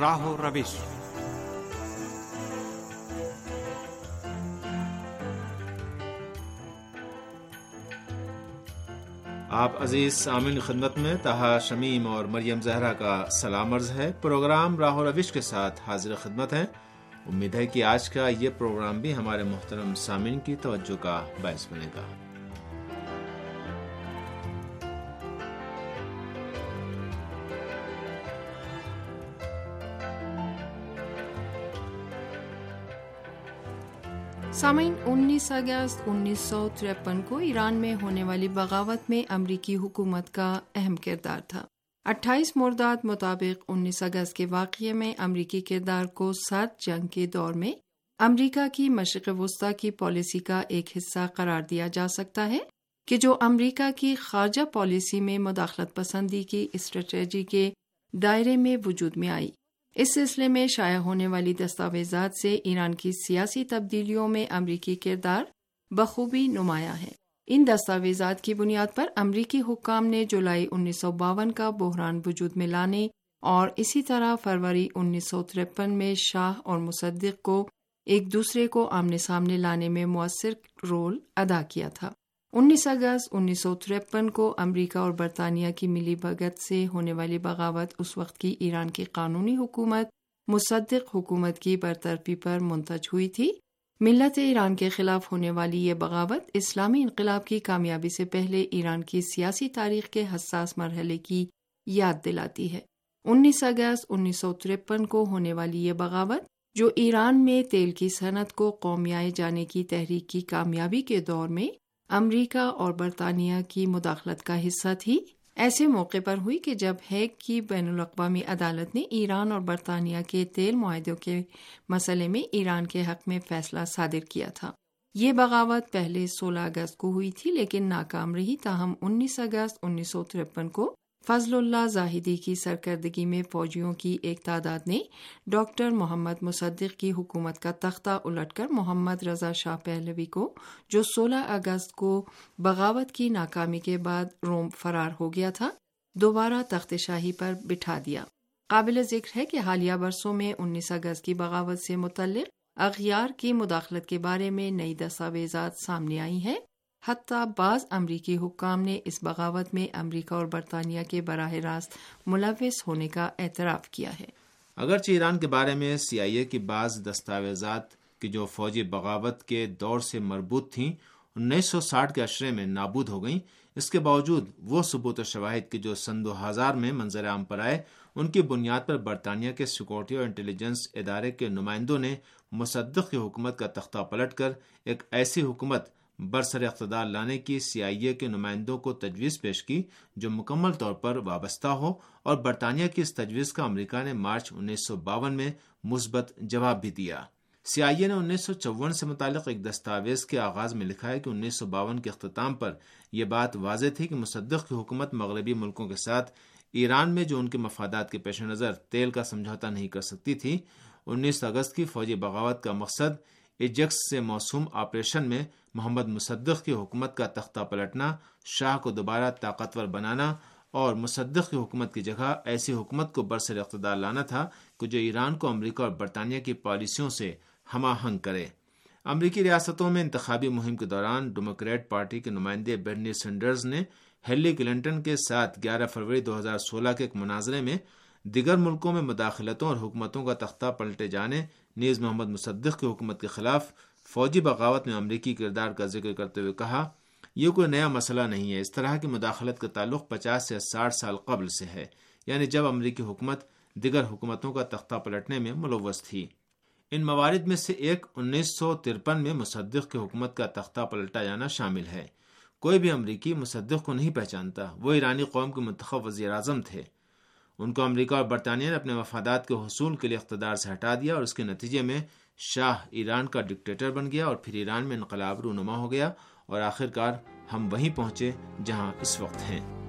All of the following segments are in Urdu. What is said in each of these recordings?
راہ و روش آپ عزیز سامن خدمت میں تہا شمیم اور مریم زہرا کا سلام عرض ہے۔ پروگرام راہ و روش کے ساتھ حاضر خدمت ہیں۔ امید ہے کہ آج کا یہ پروگرام بھی ہمارے محترم سامعین کی توجہ کا باعث بنے گا۔ سامعین، انیس اگست انیس سو ترپن کو ایران میں ہونے والی بغاوت میں امریکی حکومت کا اہم کردار تھا۔ اٹھائیس مرداد مطابق انیس اگست کے واقعے میں امریکی کردار کو سات جنگ کے دور میں امریکہ کی مشرق وسطی کی پالیسی کا ایک حصہ قرار دیا جا سکتا ہے کہ جو امریکہ کی خارجہ پالیسی میں مداخلت پسندی کی اسٹریٹجی کے دائرے میں وجود میں آئی۔ اس سلسلے میں شائع ہونے والی دستاویزات سے ایران کی سیاسی تبدیلیوں میں امریکی کردار بخوبی نمایاں ہے۔ ان دستاویزات کی بنیاد پر امریکی حکام نے جولائی انیس سو باون کا بحران وجود میں لانے اور اسی طرح فروری انیس سو ترپن میں شاہ اور مصدق کو ایک دوسرے کو آمنے سامنے لانے میں مؤثر رول ادا کیا تھا۔ انیس اگست انیس سو ترپن کو امریکہ اور برطانیہ کی ملی بھگت سے ہونے والی بغاوت اس وقت کی ایران کی قانونی حکومت، مصدق حکومت کی برطرفی پر منتج ہوئی تھی۔ ملت ایران کے خلاف ہونے والی یہ بغاوت اسلامی انقلاب کی کامیابی سے پہلے ایران کی سیاسی تاریخ کے حساس مرحلے کی یاد دلاتی ہے۔ انیس اگست انیس سو ترپن کو ہونے والی یہ بغاوت، جو ایران میں تیل کی صنعت کو قومیائے جانے کی تحریک کی کامیابی کے دور میں امریکہ اور برطانیہ کی مداخلت کا حصہ تھی۔ ایسے موقع پر ہوئی کہ جب ہیگ کی بین الاقوامی عدالت نے ایران اور برطانیہ کے تیل معاہدوں کے مسئلے میں ایران کے حق میں فیصلہ صادر کیا تھا۔ یہ بغاوت پہلے سولہ اگست کو ہوئی تھی، لیکن ناکام رہی تاہم انیس اگست انیس سو ترپن کو فضل اللہ زاہدی کی سرکردگی میں فوجیوں کی ایک تعداد نے ڈاکٹر محمد مصدق کی حکومت کا تختہ الٹ کر محمد رضا شاہ پہلوی کو، جو سولہ اگست کو بغاوت کی ناکامی کے بعد روم فرار ہو گیا تھا، دوبارہ تخت شاہی پر بٹھا دیا۔ قابل ذکر ہے کہ حالیہ برسوں میں انیس اگست کی بغاوت سے متعلق اغیار کی مداخلت کے بارے میں نئی دستاویزات سامنے آئی ہیں۔ حتیٰ بعض امریکی حکام نے اس بغاوت میں امریکہ اور برطانیہ کے براہ راست ملوث ہونے کا اعتراف کیا ہے۔ اگرچہ ایران کے بارے میں سی آئی اے کی بعض دستاویزات کی جو فوجی بغاوت کے دور سے مربوط تھیں، انیس سو ساٹھ کے اشرے میں نابود ہو گئیں۔ اس کے باوجود وہ ثبوت و شواہد کے جو سن دو ہزار میں منظر عام پر آئے، ان کی بنیاد پر برطانیہ کے سیکورٹی اور انٹیلیجنس ادارے کے نمائندوں نے مصدق کی حکومت کا تختہ پلٹ کر ایک ایسی حکومت برسر اقتدار لانے کی سی آئی اے کے نمائندوں کو تجویز پیش کی، جو مکمل طور پر وابستہ ہو اور برطانیہ کی اس تجویز کا امریکہ نے مارچ انیس سو باون میں مثبت جواب بھی دیا۔ سی آئی اے نے انیس سو چون سے متعلق ایک دستاویز کے آغاز میں لکھا ہے کہ انیس سو باون کے اختتام پر یہ بات واضح تھی کہ مصدق کی حکومت مغربی ملکوں کے ساتھ ایران میں جو ان کے مفادات کے پیش نظر تیل کا سمجھوتا نہیں کر سکتی تھی، انیس اگست کی فوجی بغاوت کا مقصد ایجکس سے موسوم آپریشن میں محمد مصدق کی حکومت کا تختہ پلٹنا، شاہ کو دوبارہ طاقتور بنانا اور مصدق کی حکومت کی جگہ ایسی حکومت کو برسر اقتدار لانا تھا کہ جو ایران کو امریکہ اور برطانیہ کی پالیسیوں سے ہم آہنگ کرے۔ امریکی ریاستوں میں انتخابی مہم کے دوران ڈیموکریٹ پارٹی کے نمائندے برنی سینڈرز نے ہیلی کلنٹن کے ساتھ گیارہ فروری دو ہزار سولہ کے ایک مناظرے میں دیگر ملکوں میں مداخلتوں اور حکومتوں کا تختہ پلٹے جانے، نیز محمد مصدق کی حکومت کے خلاف فوجی بغاوت میں امریکی کردار کا ذکر کرتے ہوئے کہا، یہ کوئی نیا مسئلہ نہیں ہے، اس طرح کی مداخلت کا تعلق پچاس سے ساٹھ سال قبل سے ہے یعنی جب امریکی حکومت دیگر حکومتوں کا تختہ پلٹنے میں ملوث تھی۔ ان موارد میں سے ایک انیس سو ترپن میں مصدق کی حکومت کا تختہ پلٹا جانا شامل ہے۔ کوئی بھی امریکی مصدق کو نہیں پہچانتا، وہ ایرانی قوم کے منتخب وزیر اعظم تھے۔ ان کو امریکہ اور برطانیہ نے اپنے مفادات کے حصول کے لیے اقتدار سے ہٹا دیا اور اس کے نتیجے میں شاہ ایران کا ڈکٹیٹر بن گیا اور پھر ایران میں انقلاب رونما ہو گیا اور آخرکار ہم وہیں پہنچے جہاں اس وقت ہیں۔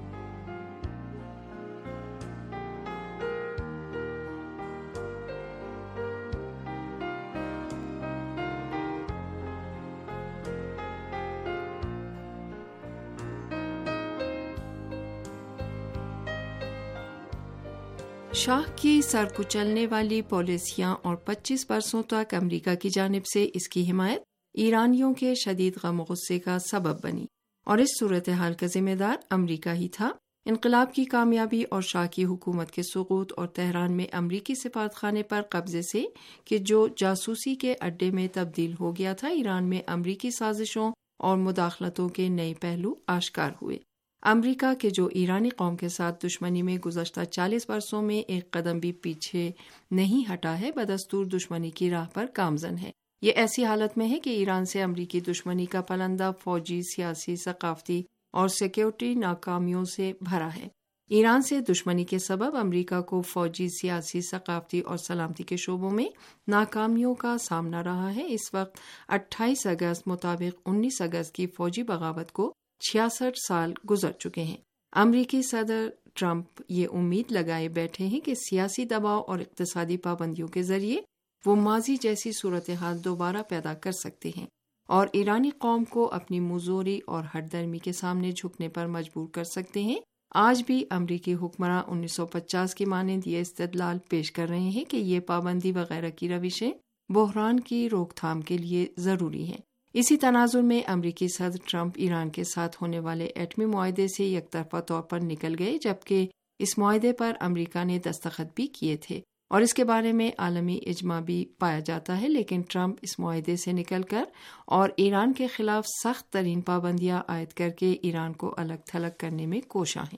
شاہ کی سر کچلنے والی پالیسیاں اور پچیس برسوں تک امریکہ کی جانب سے اس کی حمایت ایرانیوں کے شدید غم غصے کا سبب بنی اور اس صورتحال کا ذمہ دار امریکہ ہی تھا۔ انقلاب کی کامیابی اور شاہ کی حکومت کے سقوط اور تہران میں امریکی سفارت خانے پر قبضے سے کہ جو جاسوسی کے اڈے میں تبدیل ہو گیا تھا، ایران میں امریکی سازشوں اور مداخلتوں کے نئے پہلو آشکار ہوئے۔ امریکہ کے جو ایرانی قوم کے ساتھ دشمنی میں گزشتہ چالیس برسوں میں ایک قدم بھی پیچھے نہیں ہٹا ہے، بدستور دشمنی کی راہ پر کامزن ہے۔ یہ ایسی حالت میں ہے کہ ایران سے امریکی دشمنی کا پلندہ فوجی، سیاسی، ثقافتی اور سیکیورٹی ناکامیوں سے بھرا ہے۔ ایران سے دشمنی کے سبب امریکہ کو فوجی، سیاسی، ثقافتی اور سلامتی کے شعبوں میں ناکامیوں کا سامنا رہا ہے۔ اس وقت اٹھائیس اگست مطابق انیس اگست کی فوجی بغاوت کو چھیاسٹھ سال گزر چکے ہیں۔ امریکی صدر ٹرمپ یہ امید لگائے بیٹھے ہیں کہ سیاسی دباؤ اور اقتصادی پابندیوں کے ذریعے وہ ماضی جیسی صورتحال دوبارہ پیدا کر سکتے ہیں اور ایرانی قوم کو اپنی مزوری اور ہٹ درمی کے سامنے جھکنے پر مجبور کر سکتے ہیں۔ آج بھی امریکی حکمراں انیس سو پچاس کی مانند یہ استدلال پیش کر رہے ہیں کہ یہ پابندی وغیرہ کی روشیں بحران کی روک تھام کے لیے ضروری ہیں۔ اسی تناظر میں امریکی صدر ٹرمپ ایران کے ساتھ ہونے والے ایٹمی معاہدے سے یک طرفہ طور پر نکل گئے، جبکہ اس معاہدے پر امریکہ نے دستخط بھی کیے تھے۔ اور اس کے بارے میں عالمی اجماع بھی پایا جاتا ہے، لیکن ٹرمپ اس معاہدے سے نکل کر اور ایران کے خلاف سخت ترین پابندیاں عائد کر کے ایران کو الگ تھلگ کرنے میں کوشاں ہیں۔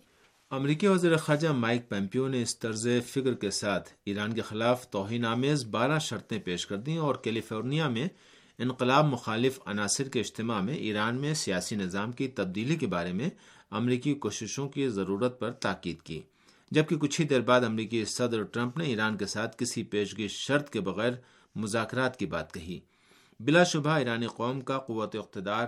امریکی وزیر خارجہ مائک پیمپیو نے اس طرز فکر کے ساتھ ایران کے خلاف توہین آمیز بارہ شرطیں پیش کر دیں اور کیلیفورنیا میں انقلاب مخالف عناصر کے اجتماع میں ایران میں سیاسی نظام کی تبدیلی کے بارے میں امریکی کوششوں کی ضرورت پر تاکید کی۔ جبکہ کچھ ہی دیر بعد امریکی صدر ٹرمپ نے ایران کے ساتھ کسی پیشگی شرط کے بغیر مذاکرات کی بات کہی۔ بلا شبہ ایرانی قوم کا قوت اقتدار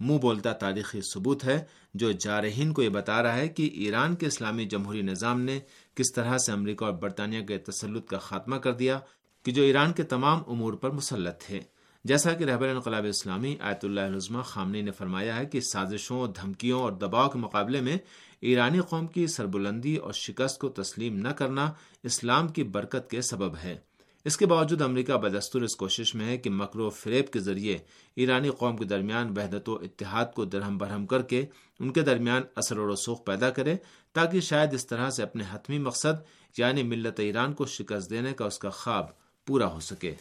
منہ بولتا تاریخی ثبوت ہے، جو جارحین کو یہ بتا رہا ہے کہ ایران کے اسلامی جمہوری نظام نے کس طرح سے امریکہ اور برطانیہ کے تسلط کا خاتمہ کر دیا، کہ جو ایران کے تمام امور پر مسلط تھے۔ جیسا کہ رہبر انقلاب اسلامی آیت اللہ عظمہ خامنی نے فرمایا ہے کہ سازشوں، دھمکیوں اور دباؤ کے مقابلے میں ایرانی قوم کی سربلندی اور شکست کو تسلیم نہ کرنا اسلام کی برکت کے سبب ہے۔ اس کے باوجود امریکہ بدستور اس کوشش میں ہے کہ مکرو فریب کے ذریعے ایرانی قوم کے درمیان وحدت و اتحاد کو درہم برہم کر کے ان کے درمیان اثر و رسوخ پیدا کرے تاکہ شاید اس طرح سے اپنے حتمی مقصد یعنی ملت ایران کو شکست دینے کا اس کا خواب پورا ہو سکے۔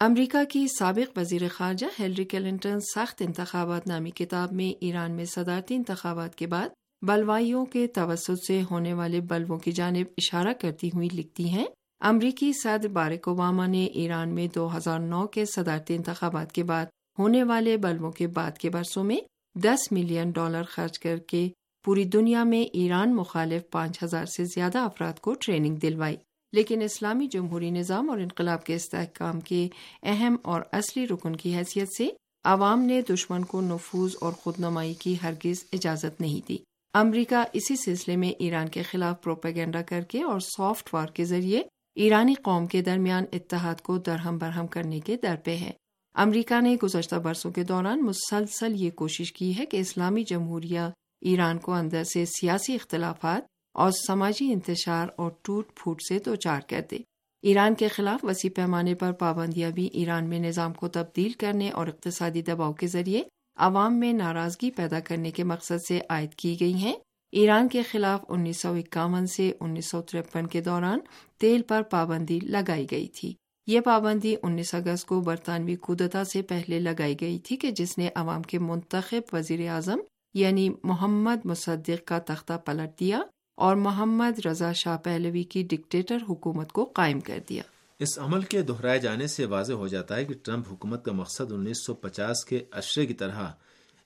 امریکہ کی سابق وزیر خارجہ ہیلری کلنٹن سخت انتخابات نامی کتاب میں ایران میں صدارتی انتخابات کے بعد بلوائیوں کے توسط سے ہونے والے بلووں کی جانب اشارہ کرتی ہوئی لکھتی ہیں، امریکی صدر بارک اوباما نے ایران میں دو ہزار نو کے صدارتی انتخابات کے بعد ہونے والے بلووں کے بعد کے برسوں میں دس ملین ڈالر خرچ کر کے پوری دنیا میں ایران مخالف پانچ ہزار سے زیادہ افراد کو ٹریننگ دلوائی۔ لیکن اسلامی جمہوری نظام اور انقلاب کے استحکام کے اہم اور اصلی رکن کی حیثیت سے عوام نے دشمن کو نفوذ اور خود نمائی کی ہرگز اجازت نہیں دی۔ امریکہ اسی سلسلے میں ایران کے خلاف پروپیگنڈا کر کے اور سافٹ وار کے ذریعے ایرانی قوم کے درمیان اتحاد کو درہم برہم کرنے کے در پہ ہے۔ امریکہ نے گزشتہ برسوں کے دوران مسلسل یہ کوشش کی ہے کہ اسلامی جمہوریہ ایران کو اندر سے سیاسی اختلافات اور سماجی انتشار اور ٹوٹ پھوٹ سے دو چار کر دے ایران کے خلاف وسیع پیمانے پر پابندیاں بھی ایران میں نظام کو تبدیل کرنے اور اقتصادی دباؤ کے ذریعے عوام میں ناراضگی پیدا کرنے کے مقصد سے عائد کی گئی ہیں۔ ایران کے خلاف انیس سو اکاون سے انیس سو ترپن کے دوران تیل پر پابندی لگائی گئی تھی۔ یہ پابندی انیس اگست کو برطانوی کودتا سے پہلے لگائی گئی تھی کہ جس نے عوام کے منتخب وزیر اعظم یعنی محمد مصدق کا تختہ پلٹ دیا اور محمد رضا شاہ پہلوی کی ڈکٹیٹر حکومت کو قائم کر دیا۔ اس عمل کے دہرائے جانے سے واضح ہو جاتا ہے کہ ٹرمپ حکومت کا مقصد انیس سو پچاس کے اشرے کی طرح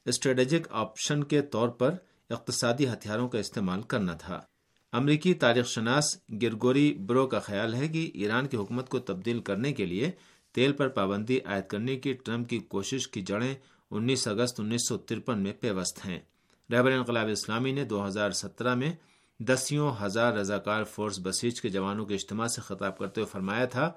اسٹریٹجک آپشن کے طور پر اقتصادی ہتھیاروں کا استعمال کرنا تھا۔ امریکی تاریخ شناس گرگوری برو کا خیال ہے کہ ایران کی حکومت کو تبدیل کرنے کے لیے تیل پر پابندی عائد کرنے کی ٹرمپ کی کوشش کی جڑیں انیس اگست انیس سو ترپن میں پیوست ہیں۔ رہبر انقلاب اسلامی نے دو ہزار سترہ میں دسیوں ہزار رضاکار فورس بسیج کے جوانوں کے اجتماع سے خطاب کرتے ہوئے فرمایا تھا،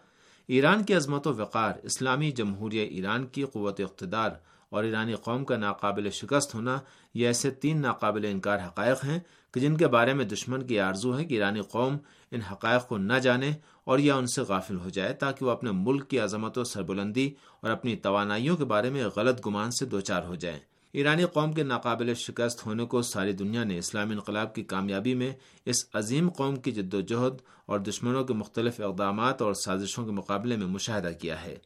ایران کی عظمت و وقار، اسلامی جمہوریہ ایران کی قوت اقتدار اور ایرانی قوم کا ناقابل شکست ہونا یہ ایسے تین ناقابل انکار حقائق ہیں کہ جن کے بارے میں دشمن کی آرزو ہے کہ ایرانی قوم ان حقائق کو نہ جانے اور یا ان سے غافل ہو جائے تاکہ وہ اپنے ملک کی عظمت و سربلندی اور اپنی توانائیوں کے بارے میں غلط گمان سے دوچار ہو جائیں۔ ایرانی قوم کے ناقابل شکست ہونے کو ساری دنیا نے اسلامی انقلاب کی کامیابی میں اس عظیم قوم کی جد و جہد اور دشمنوں کے مختلف اقدامات اور سازشوں کے مقابلے میں مشاہدہ کیا ہے۔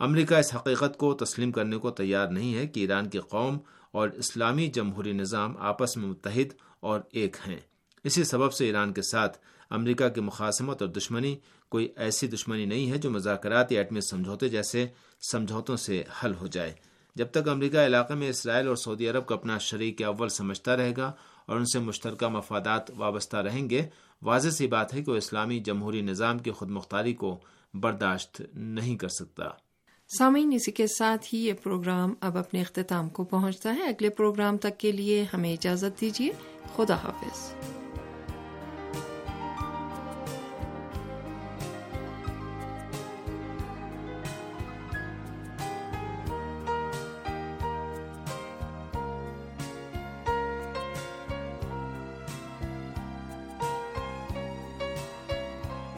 امریکہ اس حقیقت کو تسلیم کرنے کو تیار نہیں ہے کہ ایران کی قوم اور اسلامی جمہوری نظام آپس میں متحد اور ایک ہیں۔ اسی سبب سے ایران کے ساتھ امریکہ کی مخاصمت اور دشمنی کوئی ایسی دشمنی نہیں ہے جو مذاکرات یا ایٹمی سمجھوتے جیسے سمجھوتوں سے حل ہو جائے۔ جب تک امریکہ علاقے میں اسرائیل اور سعودی عرب کو اپنا شریک اول سمجھتا رہے گا اور ان سے مشترکہ مفادات وابستہ رہیں گے، واضح سی بات ہے کہ وہ اسلامی جمہوری نظام کی خود مختاری کو برداشت نہیں کر سکتا۔ سامعین، اسی کے ساتھ ہی یہ پروگرام اب اپنے اختتام کو پہنچتا ہے۔ اگلے پروگرام تک کے لیے ہمیں اجازت دیجیے۔ خدا حافظ۔